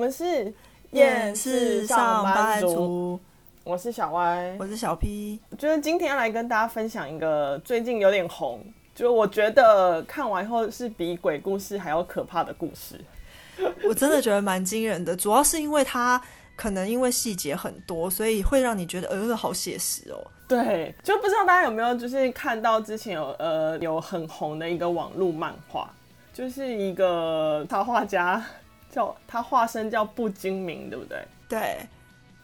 们是厌世上班族，我是小歪，我是小 P。我觉得今天要来跟大家分享一个最近有点红，就我觉得看完以后是比鬼故事还要可怕的故事。我真的觉得蛮惊人的，主要是因为它可能因为细节很多，所以会让你觉得呃好写实哦。对，就不知道大家有没有就是看到之前有呃有很红的一个网络漫画。就是一个插画家，叫他化身叫不精明，对不对？对，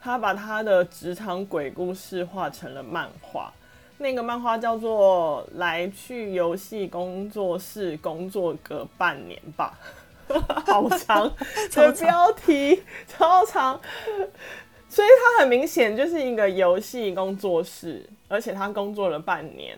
他把他的职场鬼故事画成了漫画，那个漫画叫做《来去游戏工作室工作个半年吧》，好长，这标题超长，所以他很明显就是一个游戏工作室，而且他工作了半年，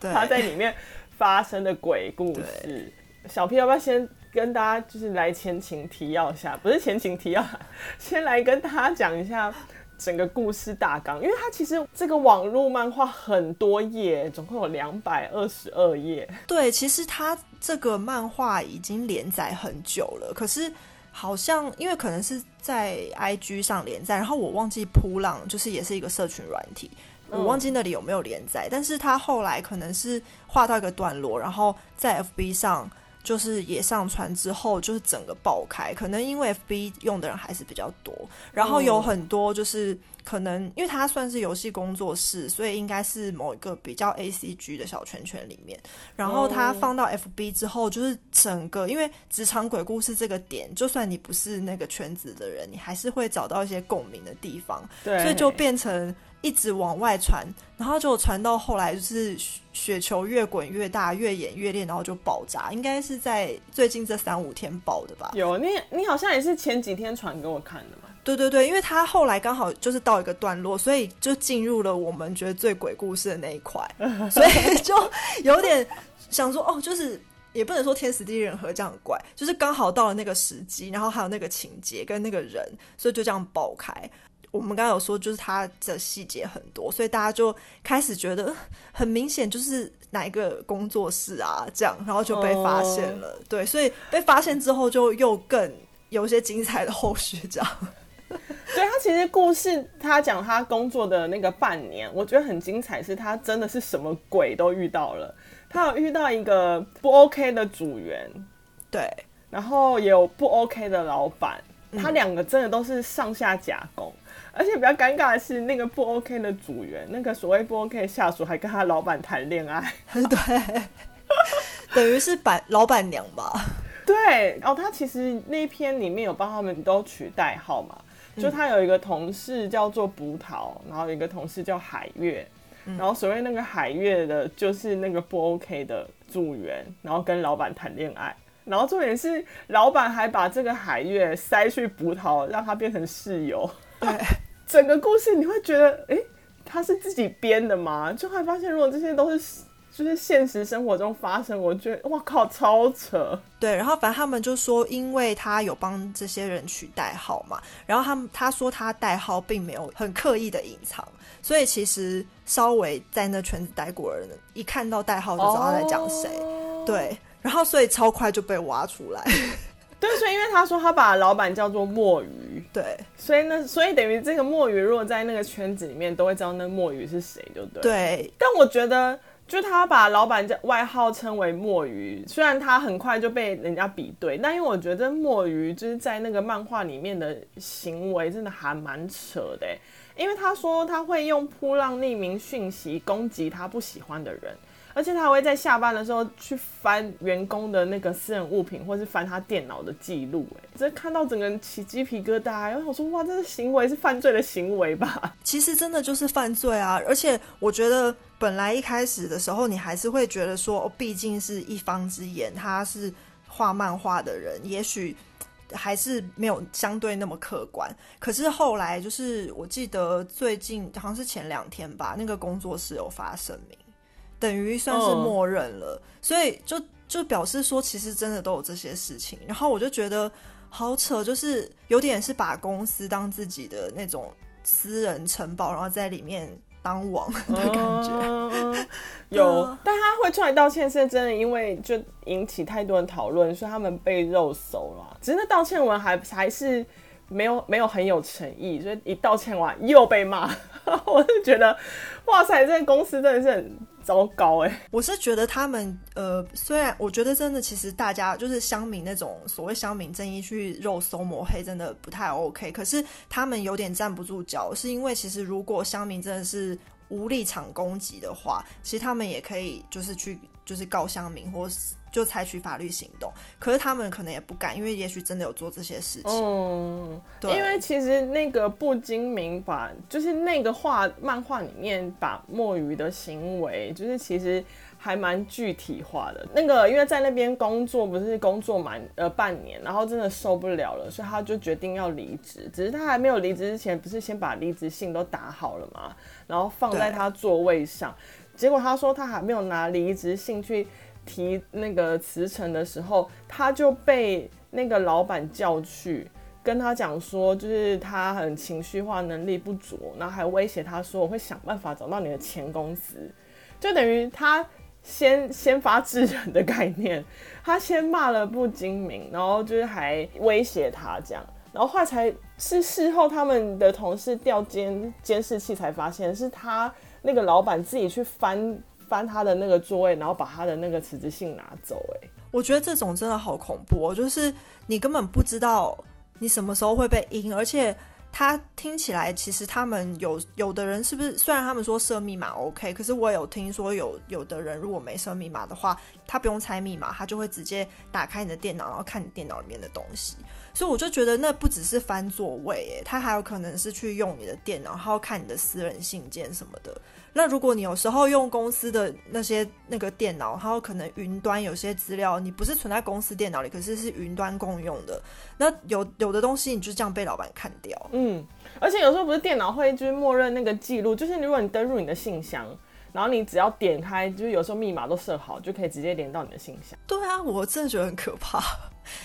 他 在里面发生的鬼故事。小 P 要不要先跟大家就是来前情提要一下？不是前情提要，先来跟大家讲一下整个故事大纲。因为它其实这个网络漫画很多页，总共有两百二十二页。对，其实它这个漫画已经连载很久了，可是好像因为可能是在 IG 上连载，然后我忘记扑浪就是也是一个社群软体。我忘记那里有没有连载，但是他后来可能是画到一个段落，然后在 FB 上。就是也上传之后，就是整个爆开，可能因为 FB 用的人还是比较多，然后有很多就是可能因为它算是游戏工作室，所以应该是某一个比较 ACG 的小圈圈里面，然后它放到 FB 之后，就是整个因为职场鬼故事这个点，就算你不是那个圈子的人，你还是会找到一些共鸣的地方，对，所以就变成。一直往外传，然后就传到后来，就是雪球越滚越大，越演越烈，然后就爆炸。应该是在最近这三五天爆的吧？有你，你好像也是前几天传给我看的嘛？对对对，因为他后来刚好就是到一个段落，所以就进入了我们觉得最鬼故事的那一块，所以就有点想说，哦，就是也不能说天时地利人和这样怪，就是刚好到了那个时机，然后还有那个情节跟那个人，所以就这样爆开。我们刚刚有说，就是它的细节很多，所以大家就开始觉得很明显，就是哪一个工作室啊，这样，然后就被发现了。Oh. 对，所以被发现之后，就又更有一些精彩的后续，这样。对，他其实故事，他讲他工作的那个半年，我觉得很精彩，是他真的是什么鬼都遇到了。他有遇到一个不 OK 的组员，对，然后也有不 OK 的老板，他两个真的都是上下夹攻。而且比较尴尬的是，那个不 OK 的组员，那个所谓不 OK 的下属，还跟他老板谈恋爱。对，等于是板老板娘吧？对，哦，他其实那一篇里面有帮他们都取代号嘛，就他有一个同事叫做葡萄，然后有一个同事叫海月，然后所谓那个海月的，就是那个不 OK 的组员，然后跟老板谈恋爱，然后重点是老板还把这个海月塞去葡萄，让他变成室友。对。整个故事你会觉得，他是自己编的吗？就会发现，如果这些都是就是现实生活中发生，我觉得哇靠，超扯。对，然后反正他们就说，因为他有帮这些人取代号嘛，然后他们他说他代号并没有很刻意的隐藏，所以其实稍微在那圈子待过的人，一看到代号就知道他在讲谁。Oh. 对，然后所以超快就被挖出来。对，所以因为他说他把老板叫做墨鱼，对，所以呢，所以等于这个墨鱼如果在那个圈子里面都会知道那墨鱼是谁，就对。对，但我觉得，就他把老板叫外号称为墨鱼，虽然他很快就被人家比对，但因为我觉得墨鱼就是在那个漫画里面的行为真的还蛮扯的，因为他说他会用扑浪匿名讯息攻击他不喜欢的人。而且他会在下班的时候去翻员工的那个私人物品，或是翻他电脑的记录。哎，这看到整个人起鸡皮疙瘩。然后我说，哇，这个行为是犯罪的行为吧？其实真的就是犯罪啊！而且我觉得，本来一开始的时候，你还是会觉得说，哦，毕竟是一方之言，他是画漫画的人，也许还是没有相对那么客观。可是后来，就是我记得最近好像是前两天吧，那个工作室有发声明。等于算是默认了，嗯、所以就就表示说，其实真的都有这些事情。然后我就觉得好扯，就是有点是把公司当自己的那种私人城堡，然后在里面当王的感觉。嗯、有，啊、但他会出来道歉，是真的，因为就引起太多人讨论，所以他们被肉搜了。只是那道歉文还还是没有没有很有诚意，所以一道歉完又被骂。我就觉得，哇塞，这个公司真的是很糟糕哎！我是觉得他们呃，虽然我觉得真的，其实大家就是乡民那种所谓乡民正义去肉搜抹黑，真的不太 OK。可是他们有点站不住脚，是因为其实如果乡民真的是无立场攻击的话，其实他们也可以就是去就是告乡民或是。就采取法律行动，可是他们可能也不敢，因为也许真的有做这些事情。嗯，对，因为其实那个不精明把，就是那个画漫画里面把墨鱼的行为，就是其实还蛮具体化的。那个因为在那边工作不是工作满呃半年，然后真的受不了了，所以他就决定要离职。只是他还没有离职之前，不是先把离职信都打好了吗？然后放在他座位上，结果他说他还没有拿离职信去。提那个辞呈的时候，他就被那个老板叫去跟他讲说，就是他很情绪化，能力不足，然后还威胁他说，我会想办法找到你的前公司，就等于他先 先发制人的概念，他先骂了不精明，然后就是还威胁他这样，然后后来才是事后他们的同事调监监视器才发现是他那个老板自己去翻。翻他的那个座位，然后把他的那个辞职信拿走。哎，我觉得这种真的好恐怖哦！就是你根本不知道你什么时候会被阴，而且他听起来其实他们有有的人是不是？虽然他们说设密码 OK，可是我有听说有有的人如果没设密码的话，他不用猜密码，他就会直接打开你的电脑，然后看你电脑里面的东西。所以我就觉得那不只是翻座位，哎，他还有可能是去用你的电脑，然后看你的私人信件什么的。那如果你有时候用公司的那些那个电脑，还有可能云端有些资料你不是存在公司电脑里，可是是云端共用的，那有有的东西你就这样被老板看掉。嗯，而且有时候不是电脑会就是默认那个记录，就是如果你登入你的信箱，然后你只要点开，就是有时候密码都设好，就可以直接连到你的信箱。对啊，我真的觉得很可怕，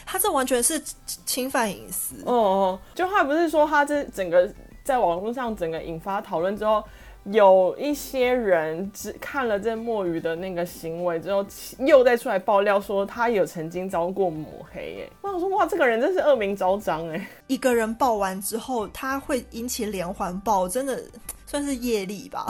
他这完全是侵犯隐私。哦哦，就他不是说他这整个在网络上整个引发讨论之后。有一些人只看了这墨鱼的那个行为之后，又再出来爆料说他有曾经遭过抹黑耶。我想说，哇，这个人真是恶名昭彰哎！一个人爆完之后，他会引起连环爆，真的算是业力吧。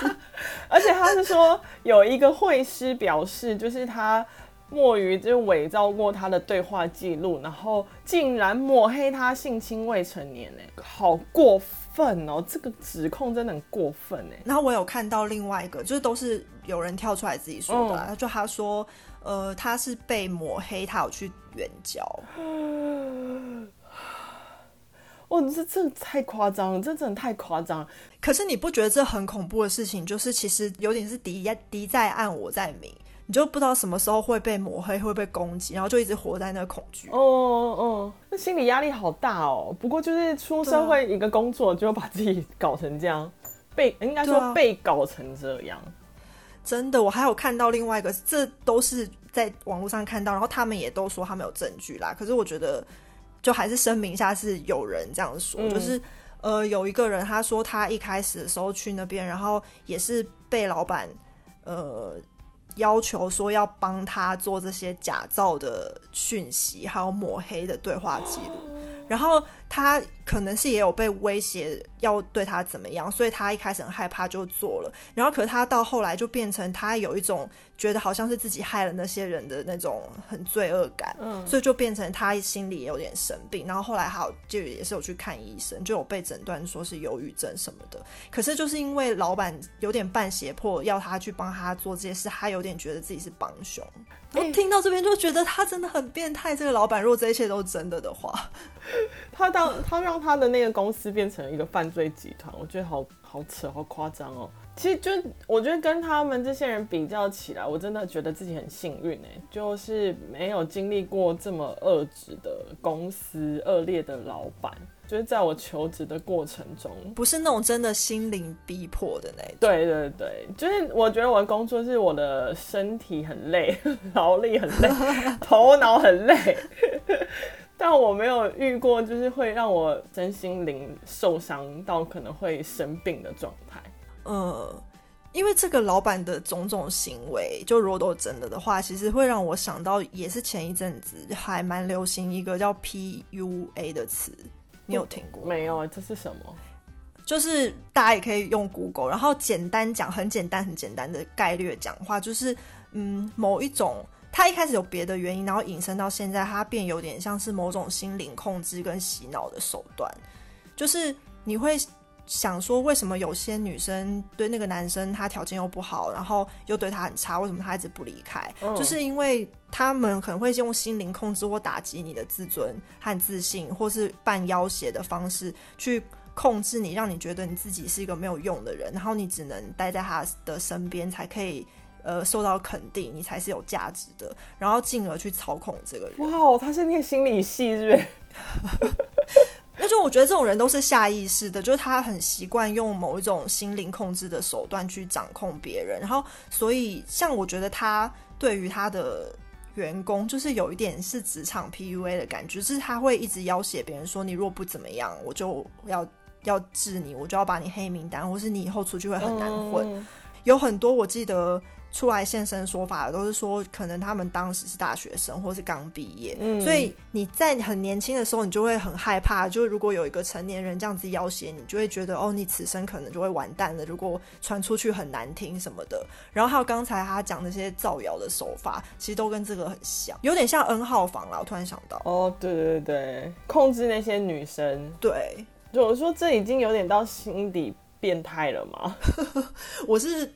而且他是说有一个会师表示，就是他墨鱼就伪造过他的对话记录，然后竟然抹黑他性侵未成年哎，好过分。哦，这个指控真的很过分哎。然后我有看到另外一个，就是都是有人跳出来自己说的，嗯、就他说，呃，他是被抹黑，他有去援交。哦，这这太夸张了，这真的太夸张。可是你不觉得这很恐怖的事情？就是其实有点是敌敌在暗，我在明。你就不知道什么时候会被抹黑，会被攻击，然后就一直活在那个恐惧。哦哦，那心理压力好大哦。不过就是出社会一个工作，就把自己搞成这样，被应该说被搞成这样。真的，我还有看到另外一个，这都是在网络上看到，然后他们也都说他们有证据啦。可是我觉得，就还是声明一下，是有人这样说，嗯、就是呃，有一个人他说他一开始的时候去那边，然后也是被老板呃。要求说要帮他做这些假造的讯息，还有抹黑的对话记录，然后他可能是也有被威胁要对他怎么样，所以他一开始很害怕就做了，然后可是他到后来就变成他有一种。觉得好像是自己害了那些人的那种很罪恶感，嗯，所以就变成他心里也有点生病，然后后来还有就也是有去看医生，就有被诊断说是忧郁症什么的。可是就是因为老板有点半胁迫要他去帮他做这些事，他有点觉得自己是帮凶。我听到这边就觉得他真的很变态。这个老板如果这一切都是真的的话，他当他让他的那个公司变成一个犯罪集团，我觉得好好扯，好夸张哦。其实就我觉得跟他们这些人比较起来，我真的觉得自己很幸运哎，就是没有经历过这么恶质的公司、恶劣的老板。就是在我求职的过程中，不是那种真的心灵逼迫的那种。对对对，就是我觉得我的工作是我的身体很累，劳力很累，头脑很累，但我没有遇过就是会让我真心灵受伤到可能会生病的状态。呃，因为这个老板的种种行为，就如果都真的的话，其实会让我想到，也是前一阵子还蛮流行一个叫 PUA 的词，你有听过？没有，这是什么？就是大家也可以用 Google，然后简单讲，很简单、很简单的概略讲话，就是嗯，某一种，他一开始有别的原因，然后引申到现在，他变有点像是某种心灵控制跟洗脑的手段，就是你会想说，为什么有些女生对那个男生他条件又不好，然后又对他很差，为什么他一直不离开？嗯、就是因为他们可能会用心灵控制或打击你的自尊和自信，或是半要挟的方式去。控制你，让你觉得你自己是一个没有用的人，然后你只能待在他的身边，才可以呃受到肯定，你才是有价值的，然后进而去操控这个人。哇，他是念心理系，是不是？那就我觉得这种人都是下意识的，就是他很习惯用某一种心灵控制的手段去掌控别人，然后所以像我觉得他对于他的员工，就是有一点是职场 PUA 的感觉，就是他会一直要挟别人说，你若不怎么样，我就要。要治你，我就要把你黑名单，或是你以后出去会很难混。嗯、有很多我记得出来现身说法的，都是说可能他们当时是大学生，或是刚毕业，嗯、所以你在很年轻的时候，你就会很害怕。就如果有一个成年人这样子要挟你，就会觉得哦，你此生可能就会完蛋了。如果传出去很难听什么的。然后还有刚才他讲那些造谣的手法，其实都跟这个很像，有点像 N 号房啦。我突然想到，哦，对对对，控制那些女生，对。我说这已经有点到心底变态了吗？我是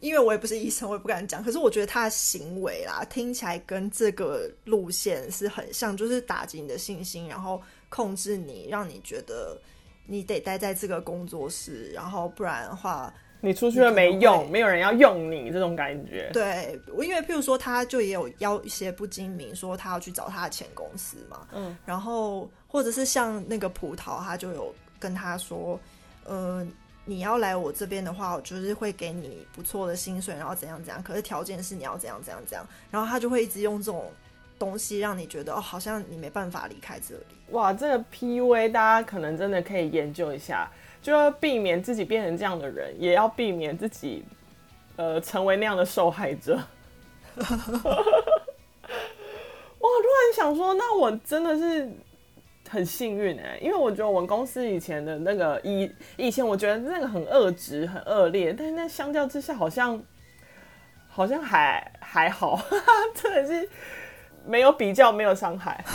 因为我也不是医生，我也不敢讲。可是我觉得他的行为啦，听起来跟这个路线是很像，就是打击你的信心，然后控制你，让你觉得你得待在这个工作室，然后不然的话，你出去了没用，没有人要用你这种感觉。对，因为譬如说，他就也有邀一些不精明，说他要去找他的前公司嘛，嗯，然后。或者是像那个葡萄，他就有跟他说，呃，你要来我这边的话，我就是会给你不错的薪水，然后怎样怎样。可是条件是你要怎样怎样怎样。然后他就会一直用这种东西让你觉得哦，好像你没办法离开这里。哇，这个 PUA 大家可能真的可以研究一下，就要避免自己变成这样的人，也要避免自己呃成为那样的受害者。哇，突然想说，那我真的是。很幸运哎、因为我觉得我们公司以前的那个以以前我觉得那个很恶质、很恶劣，但是那相较之下好像好像还还好，真的是没有比较，没有伤害。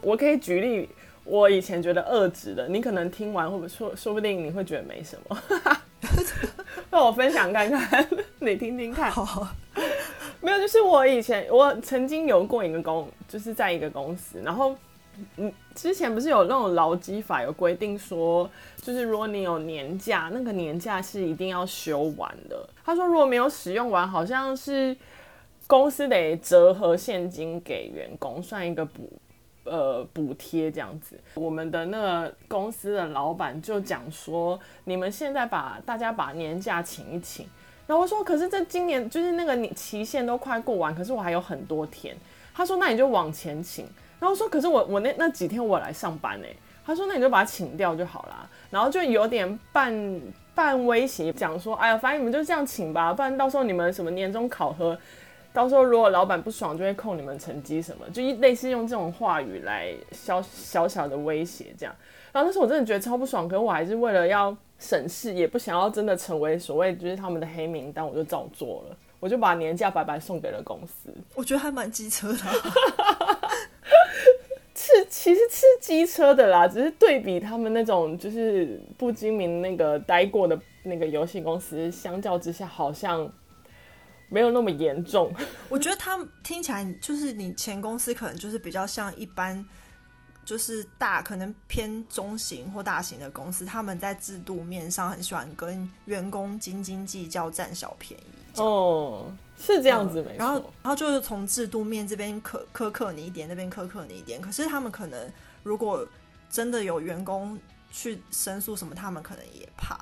我可以举例，我以前觉得恶质的，你可能听完会不说，说不定你会觉得没什么。那我分享看看，你听听看。好没有，就是我以前我曾经有过一个公，就是在一个公司，然后嗯，之前不是有那种劳基法有规定说，就是如果你有年假，那个年假是一定要休完的。他说如果没有使用完，好像是公司得折合现金给员工，算一个补呃补贴这样子。我们的那个公司的老板就讲说，你们现在把大家把年假请一请。然后我说，可是这今年就是那个你期限都快过完，可是我还有很多天。他说，那你就往前请。然后我说，可是我我那那几天我来上班呢。他说，那你就把它请掉就好啦。然后就有点半半威胁，讲说，哎呀，反正你们就这样请吧，不然到时候你们什么年终考核，到时候如果老板不爽，就会扣你们成绩什么，就一类似用这种话语来小小小的威胁这样。然后那时候我真的觉得超不爽，可是我还是为了要。省事也不想要真的成为所谓就是他们的黑名单，我就照做了，我就把年假白白送给了公司。我觉得还蛮机车的，是其实是机车的啦，只是对比他们那种就是不精明那个待过的那个游戏公司，相较之下好像没有那么严重。我觉得他们听起来就是你前公司可能就是比较像一般。就是大可能偏中型或大型的公司，他们在制度面上很喜欢跟员工斤斤计较，占小便宜。哦，是这样子没错。然后，然后就是从制度面这边苛苛刻你一点，那边苛刻你一点。可是他们可能如果真的有员工去申诉什么，他们可能也怕。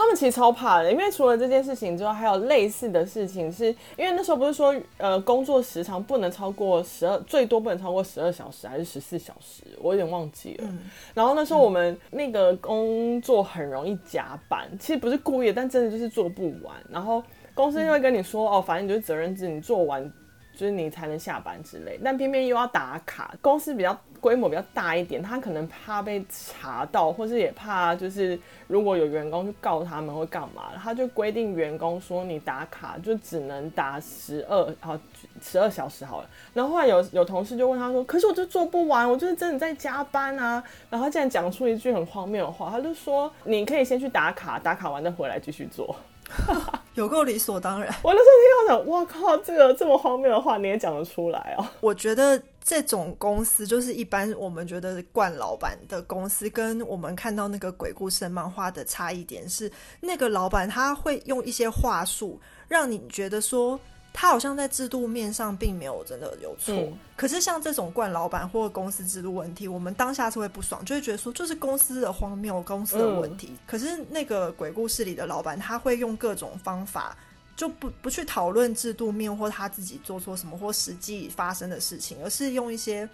啊，他们其实超怕的，因为除了这件事情之外，还有类似的事情是，是因为那时候不是说，呃，工作时长不能超过十二，最多不能超过十二小时，还是十四小时，我有点忘记了。嗯、然后那时候我们那个工作很容易加班，嗯、其实不是故意，但真的就是做不完。然后公司就会跟你说，嗯、哦，反正你就是责任制，你做完。就是你才能下班之类，但偏偏又要打卡。公司比较规模比较大一点，他可能怕被查到，或是也怕就是如果有员工去告他们会干嘛，他就规定员工说你打卡就只能打十二好十二小时好了。然后后来有有同事就问他说：“可是我就做不完，我就是真的在加班啊。”然后他竟然讲出一句很荒谬的话，他就说：“你可以先去打卡，打卡完再回来继续做。”有够理所当然。我那时候听到想，哇靠，这个这么荒谬的话你也讲得出来哦？我觉得这种公司就是一般我们觉得惯老板的公司，跟我们看到那个鬼故事漫画的差异点是，那个老板他会用一些话术让你觉得说。他好像在制度面上并没有真的有错，嗯、可是像这种惯老板或公司制度问题，我们当下是会不爽，就会觉得说就是公司的荒谬，公司的问题。嗯、可是那个鬼故事里的老板，他会用各种方法，就不不去讨论制度面或他自己做错什么或实际发生的事情，而是用一些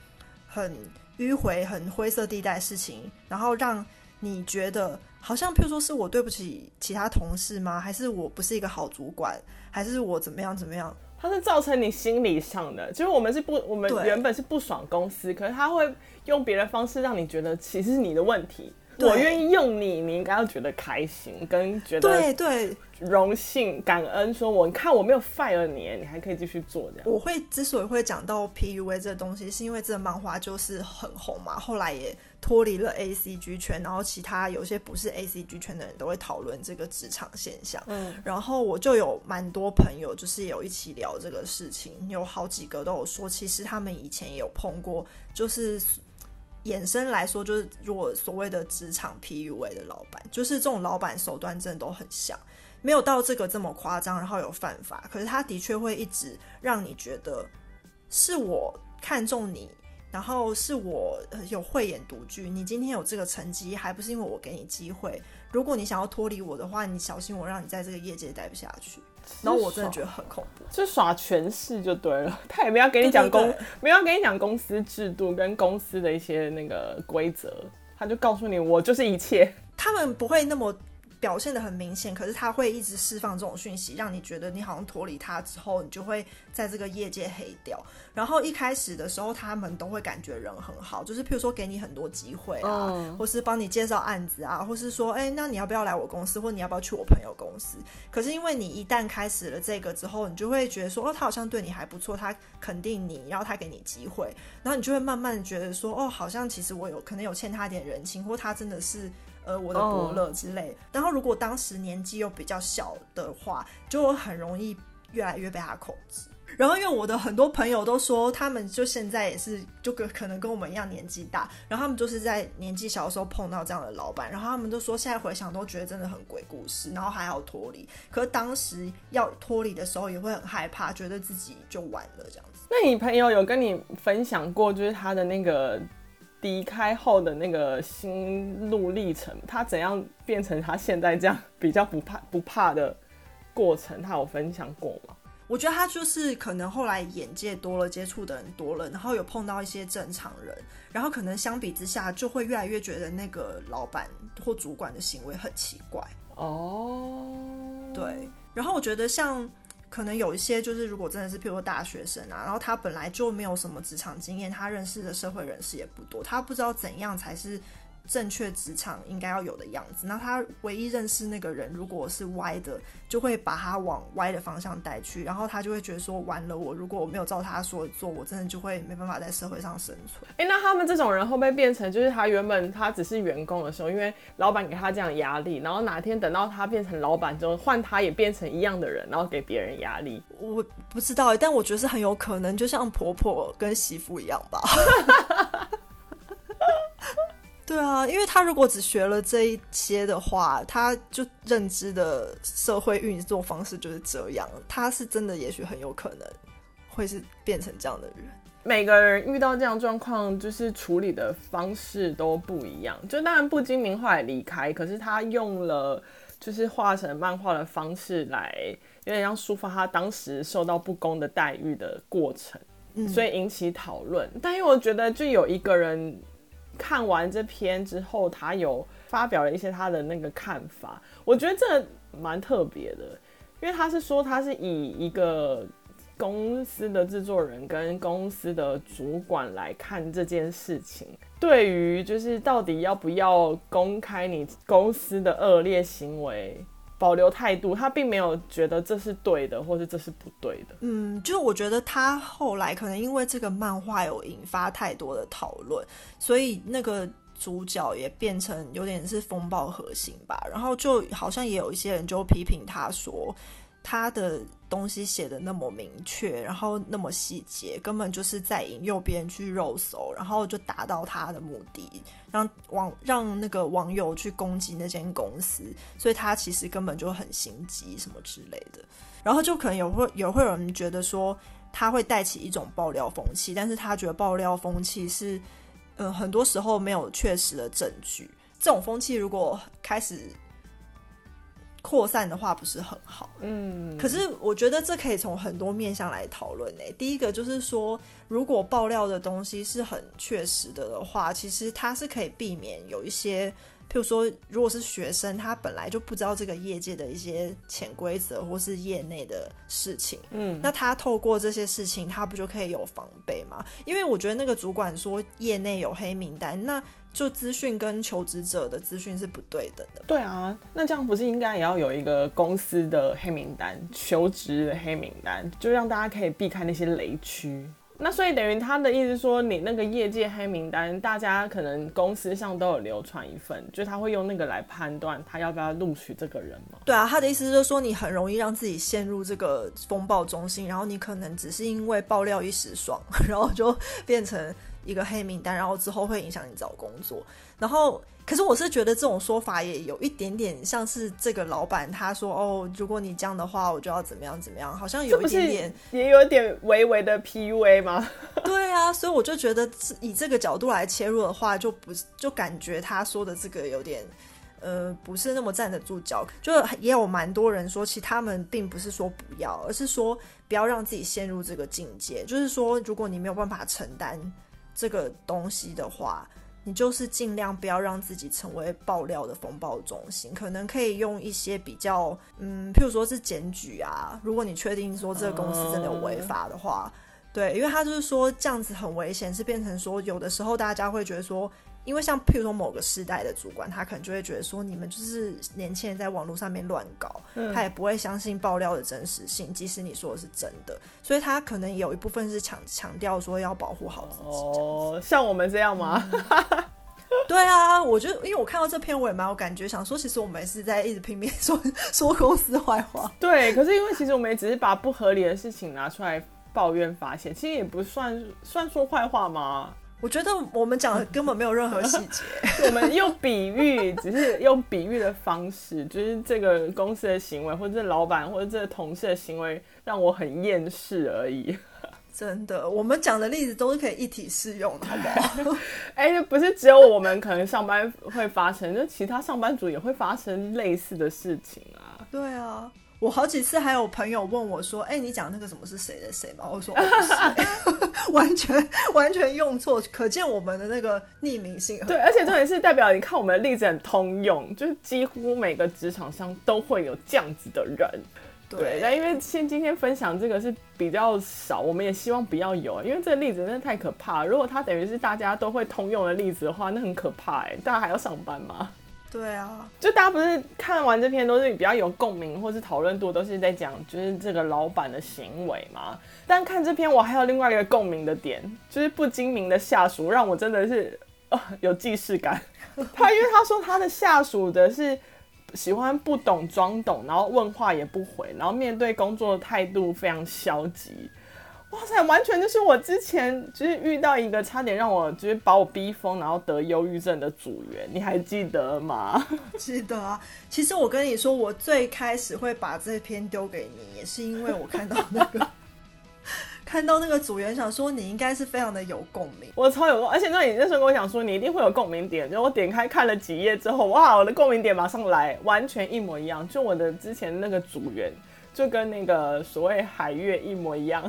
很迂回、很灰色地带的事情，然后让你觉得好像，譬如说是我对不起其他同事吗？还是我不是一个好主管？还是我怎么样怎么样？它是造成你心理上的，就是我们是不，我们原本是不爽公司，可是他会用别的方式让你觉得其实是你的问题。我愿意用你，你应该要觉得开心，跟觉得对对荣幸、感恩。说我看我没有 fire 你，你还可以继续做这样。我会之所以会讲到 PUA 这个东西，是因为这个漫画就是很红嘛，后来也脱离了 ACG 圈，然后其他有些不是 ACG 圈的人都会讨论这个职场现象。嗯，然后我就有蛮多朋友，就是有一起聊这个事情，有好几个都有说，其实他们以前也有碰过，就是。衍生来说，就是如果所谓的职场 PUA 的老板，就是这种老板手段真的都很像，没有到这个这么夸张，然后有犯法，可是他的确会一直让你觉得是我看中你，然后是我有慧眼独具，你今天有这个成绩，还不是因为我给你机会？如果你想要脱离我的话，你小心我让你在这个业界待不下去。然后我真的觉得很恐怖，就耍权势就对了。他也没有给你讲公，没有给你讲公司制度跟公司的一些那个规则，他就告诉你我就是一切。他们不会那么。表现的很明显，可是他会一直释放这种讯息，让你觉得你好像脱离他之后，你就会在这个业界黑掉。然后一开始的时候，他们都会感觉人很好，就是譬如说给你很多机会啊，嗯、或是帮你介绍案子啊，或是说，哎、欸，那你要不要来我公司，或你要不要去我朋友公司？可是因为你一旦开始了这个之后，你就会觉得说，哦，他好像对你还不错，他肯定你，然后他给你机会，然后你就会慢慢觉得说，哦，好像其实我有可能有欠他一点人情，或他真的是。呃，我的伯乐之类。Oh. 然后，如果当时年纪又比较小的话，就很容易越来越被他控制。然后，因为我的很多朋友都说，他们就现在也是，就跟可能跟我们一样年纪大，然后他们就是在年纪小的时候碰到这样的老板，然后他们都说，现在回想都觉得真的很鬼故事，然后还好脱离。可是当时要脱离的时候，也会很害怕，觉得自己就完了这样子。那你朋友有跟你分享过，就是他的那个？离开后的那个心路历程，他怎样变成他现在这样比较不怕不怕的过程？他有分享过吗？我觉得他就是可能后来眼界多了，接触的人多了，然后有碰到一些正常人，然后可能相比之下就会越来越觉得那个老板或主管的行为很奇怪。哦，对，然后我觉得像。可能有一些就是，如果真的是譬如说大学生啊，然后他本来就没有什么职场经验，他认识的社会人士也不多，他不知道怎样才是。正确职场应该要有的样子。那他唯一认识那个人，如果是歪的，就会把他往歪的方向带去。然后他就会觉得说：完了，我如果我没有照他说的做，我真的就会没办法在社会上生存。哎、欸，那他们这种人会不会变成，就是他原本他只是员工的时候，因为老板给他这样压力，然后哪天等到他变成老板之后，换他也变成一样的人，然后给别人压力？我不知道，但我觉得是很有可能，就像婆婆跟媳妇一样吧。对啊，因为他如果只学了这一些的话，他就认知的社会运作方式就是这样。他是真的，也许很有可能会是变成这样的人。每个人遇到这样状况，就是处理的方式都不一样。就当然不精明后来离开，可是他用了。就是画成漫画的方式来，有点像抒发他当时受到不公的待遇的过程，嗯、所以引起讨论。但因为我觉得，就有一个人看完这篇之后，他有发表了一些他的那个看法，我觉得这蛮特别的，因为他是说他是以一个。公司的制作人跟公司的主管来看这件事情，对于就是到底要不要公开你公司的恶劣行为，保留态度，他并没有觉得这是对的，或是这是不对的。嗯，就我觉得他后来可能因为这个漫画有引发太多的讨论，所以那个主角也变成有点是风暴核心吧。然后就好像也有一些人就批评他说。他的东西写的那么明确，然后那么细节，根本就是在引诱别人去肉搜，然后就达到他的目的，让网让那个网友去攻击那间公司，所以他其实根本就很心机什么之类的。然后就可能有会有会有人觉得说他会带起一种爆料风气，但是他觉得爆料风气是，嗯、呃，很多时候没有确实的证据。这种风气如果开始。扩散的话不是很好，嗯，可是我觉得这可以从很多面向来讨论诶。第一个就是说，如果爆料的东西是很确实的的话，其实它是可以避免有一些，譬如说，如果是学生，他本来就不知道这个业界的一些潜规则或是业内的事情，嗯，那他透过这些事情，他不就可以有防备吗？因为我觉得那个主管说业内有黑名单，那。就资讯跟求职者的资讯是不对等的。对啊，那这样不是应该也要有一个公司的黑名单、求职的黑名单，就让大家可以避开那些雷区。那所以等于他的意思说，你那个业界黑名单，大家可能公司上都有流传一份，就他会用那个来判断他要不要录取这个人吗？对啊，他的意思就是说，你很容易让自己陷入这个风暴中心，然后你可能只是因为爆料一时爽，然后就变成。一个黑名单，然后之后会影响你找工作。然后，可是我是觉得这种说法也有一点点像是这个老板他说：“哦，如果你这样的话，我就要怎么样怎么样。”好像有一点点，也有点微微的 PUA 吗？对啊，所以我就觉得以这个角度来切入的话，就不就感觉他说的这个有点呃，不是那么站得住脚。就也有蛮多人说，其实他们并不是说不要，而是说不要让自己陷入这个境界。就是说，如果你没有办法承担。这个东西的话，你就是尽量不要让自己成为爆料的风暴中心，可能可以用一些比较，嗯，譬如说是检举啊，如果你确定说这个公司真的有违法的话，对，因为他就是说这样子很危险，是变成说有的时候大家会觉得说。因为像譬如说某个世代的主管，他可能就会觉得说，你们就是年轻人在网络上面乱搞，嗯、他也不会相信爆料的真实性，即使你说的是真的，所以他可能有一部分是强强调说要保护好自己。哦，像我们这样吗？嗯、对啊，我觉得，因为我看到这篇我也蛮有感觉，想说其实我们也是在一直拼命 说说公司坏话。对，可是因为其实我们也只是把不合理的事情拿出来抱怨发泄，其实也不算算说坏话吗？我觉得我们讲的根本没有任何细节，我们用比喻，只是用比喻的方式，就是这个公司的行为，或者这老板，或者这个同事的行为，让我很厌世而已。真的，我们讲的例子都是可以一体适用的，好不好？哎、欸，不是只有我们可能上班会发生，就其他上班族也会发生类似的事情啊。对啊。我好几次还有朋友问我说：“哎、欸，你讲那个什么是谁的谁吗？”我说：“哦、是，完全完全用错，可见我们的那个匿名性。”对，而且重点是代表你看我们的例子很通用，就是几乎每个职场上都会有这样子的人。对，那因为现今天分享这个是比较少，我们也希望不要有，因为这个例子真的太可怕。如果它等于是大家都会通用的例子的话，那很可怕哎，大家还要上班吗？对啊，就大家不是看完这篇都是比较有共鸣，或是讨论度都是在讲就是这个老板的行为嘛。但看这篇我还有另外一个共鸣的点，就是不精明的下属让我真的是、呃、有既视感。他因为他说他的下属的是喜欢不懂装懂，然后问话也不回，然后面对工作的态度非常消极。哇塞，完全就是我之前就是遇到一个差点让我就是把我逼疯，然后得忧郁症的组员，你还记得吗？记得啊。其实我跟你说，我最开始会把这篇丢给你，也是因为我看到那个。看到那个组员，想说你应该是非常的有共鸣。我超有共，而且那你那时候跟我讲说你一定会有共鸣点，就我点开看了几页之后，哇，我的共鸣点马上来，完全一模一样。就我的之前那个组员，就跟那个所谓海月一模一样，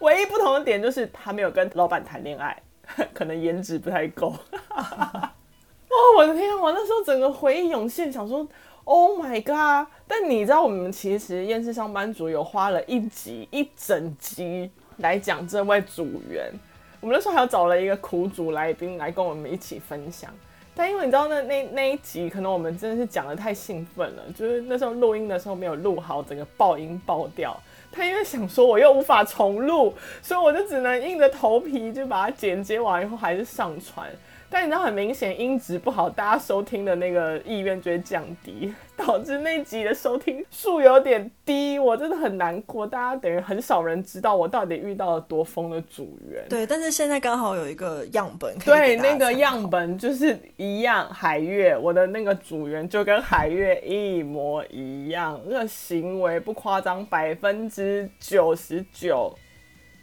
唯一不同的点就是他没有跟老板谈恋爱，可能颜值不太够。哦，我的天！我那时候整个回忆涌现，想说。Oh my god！但你知道，我们其实厌世上班族有花了一集一整集来讲这位组员。我们那时候还要找了一个苦主来宾来跟我们一起分享。但因为你知道那，那那那一集可能我们真的是讲得太兴奋了，就是那时候录音的时候没有录好，整个爆音爆掉。他因为想说我又无法重录，所以我就只能硬着头皮就把它剪接完以后还是上传。但你知道，很明显音质不好，大家收听的那个意愿就会降低，导致那集的收听数有点低。我真的很难过，大家等于很少人知道我到底遇到了多疯的组员。对，但是现在刚好有一个样本可以。对，那个样本就是一样，海月，我的那个组员就跟海月一模一样，那个行为不夸张，百分之九十九。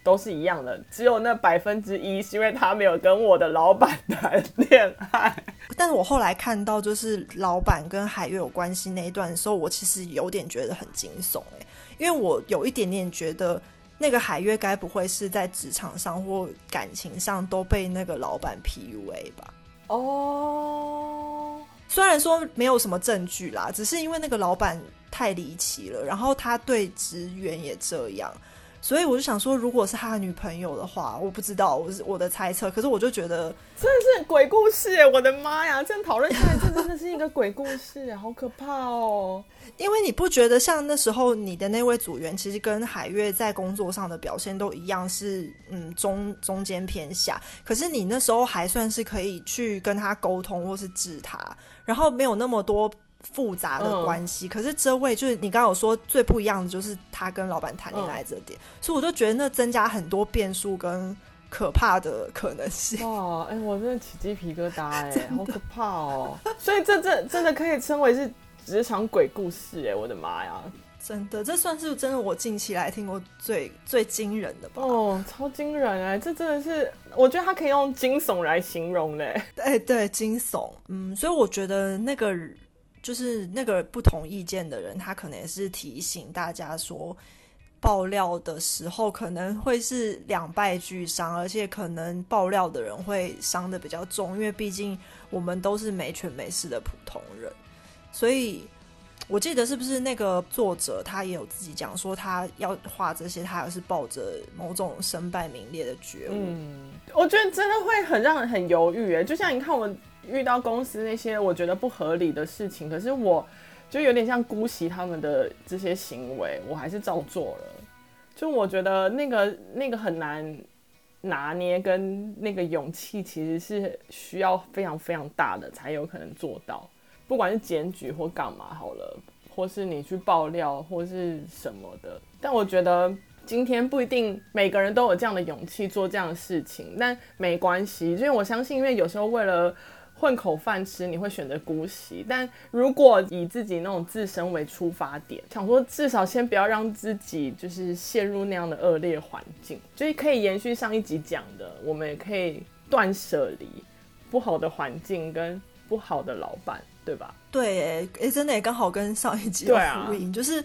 都是一样的，只有那百分之一是因为他没有跟我的老板谈恋爱。但是我后来看到就是老板跟海月有关系那一段的时候，我其实有点觉得很惊悚哎，因为我有一点点觉得那个海月该不会是在职场上或感情上都被那个老板 PUA 吧？哦，虽然说没有什么证据啦，只是因为那个老板太离奇了，然后他对职员也这样。所以我就想说，如果是他的女朋友的话，我不知道，我是我的猜测。可是我就觉得真的是鬼故事哎！我的妈呀，这样讨论下来，这真的是一个鬼故事，好可怕哦！因为你不觉得像那时候你的那位组员，其实跟海月在工作上的表现都一样是，是嗯中中间偏下。可是你那时候还算是可以去跟他沟通，或是治他，然后没有那么多。复杂的关系，嗯、可是这位就是你刚刚有说最不一样的，就是他跟老板谈恋爱这点，嗯、所以我就觉得那增加很多变数跟可怕的可能性。哇，哎、欸，我真的起鸡皮疙瘩、欸，哎，好可怕哦！所以这这真的可以称为是职场鬼故事、欸，哎，我的妈呀！真的，这算是真的我近期来听过最最惊人的吧？哦，超惊人哎、欸！这真的是，我觉得他可以用惊悚来形容嘞、欸。哎，对，惊悚，嗯，所以我觉得那个。就是那个不同意见的人，他可能也是提醒大家说，爆料的时候可能会是两败俱伤，而且可能爆料的人会伤得比较重，因为毕竟我们都是没权没势的普通人。所以我记得是不是那个作者他也有自己讲说，他要画这些，他也是抱着某种身败名裂的觉悟。嗯，我觉得真的会很让人很犹豫诶，就像你看我。遇到公司那些我觉得不合理的事情，可是我就有点像姑息他们的这些行为，我还是照做了。就我觉得那个那个很难拿捏，跟那个勇气其实是需要非常非常大的才有可能做到。不管是检举或干嘛好了，或是你去爆料或是什么的，但我觉得今天不一定每个人都有这样的勇气做这样的事情，但没关系，因为我相信，因为有时候为了混口饭吃，你会选择姑息。但如果以自己那种自身为出发点，想说至少先不要让自己就是陷入那样的恶劣环境，就是可以延续上一集讲的，我们也可以断舍离不好的环境跟不好的老板，对吧？对，哎，真的也刚好跟上一集有呼应，啊、就是，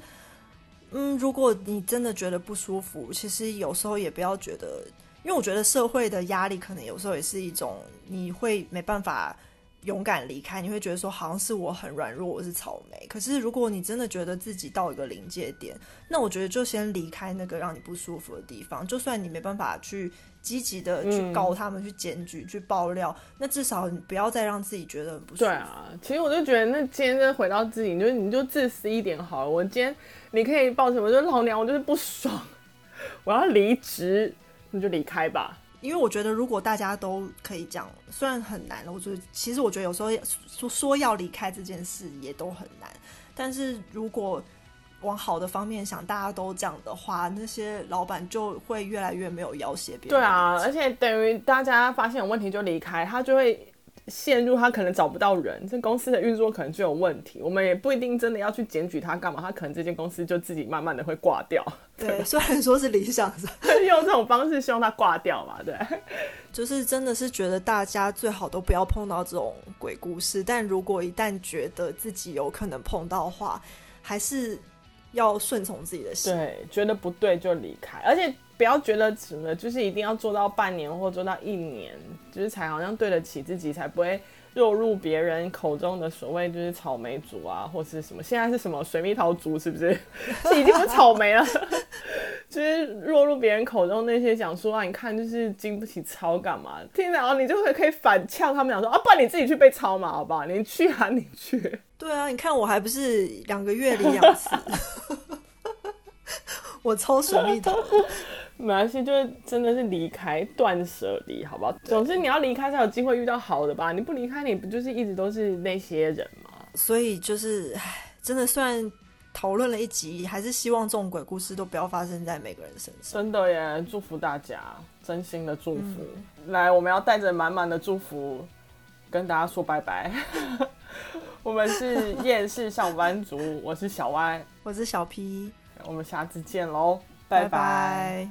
嗯，如果你真的觉得不舒服，其实有时候也不要觉得，因为我觉得社会的压力可能有时候也是一种你会没办法。勇敢离开，你会觉得说好像是我很软弱，我是草莓。可是如果你真的觉得自己到一个临界点，那我觉得就先离开那个让你不舒服的地方。就算你没办法去积极的去告他们、嗯、去检举、去爆料，那至少你不要再让自己觉得很不舒服。对啊，其实我就觉得，那今天就回到自己，你就你就自私一点好了。我今天你可以报什么？我说老娘我就是不爽，我要离职，你就离开吧。因为我觉得，如果大家都可以讲，虽然很难，我觉得其实我觉得有时候说说要离开这件事也都很难。但是如果往好的方面想，大家都讲的话，那些老板就会越来越没有要挟别人。对啊，而且等于大家发现有问题就离开，他就会陷入他可能找不到人，这公司的运作可能就有问题。我们也不一定真的要去检举他干嘛，他可能这间公司就自己慢慢的会挂掉。对，虽然说是理想 的，用这种方式希望他挂掉嘛，对。就是真的是觉得大家最好都不要碰到这种鬼故事，但如果一旦觉得自己有可能碰到的话，还是要顺从自己的心。对，觉得不对就离开，而且。不要觉得什么，就是一定要做到半年或做到一年，就是才好像对得起自己，才不会落入别人口中的所谓就是草莓族啊，或是什么现在是什么水蜜桃族，是不是？是已经不草莓了，就是落入别人口中那些讲说啊，你看就是经不起操干嘛？听到你就会可以反呛他们讲说啊，不然你自己去被操嘛，好不好？你去啊，你去。对啊，你看我还不是两个月领两次，我抽水蜜桃。没关系，就是真的是离开，断舍离，好不好？总之你要离开才有机会遇到好的吧？你不离开，你不就是一直都是那些人吗？所以就是，唉，真的，虽然讨论了一集，还是希望这种鬼故事都不要发生在每个人身上。真的耶，祝福大家，真心的祝福。嗯、来，我们要带着满满的祝福跟大家说拜拜。我们是厌世上班族，我是小歪，我是小 P，我们下次见喽，拜拜。拜拜。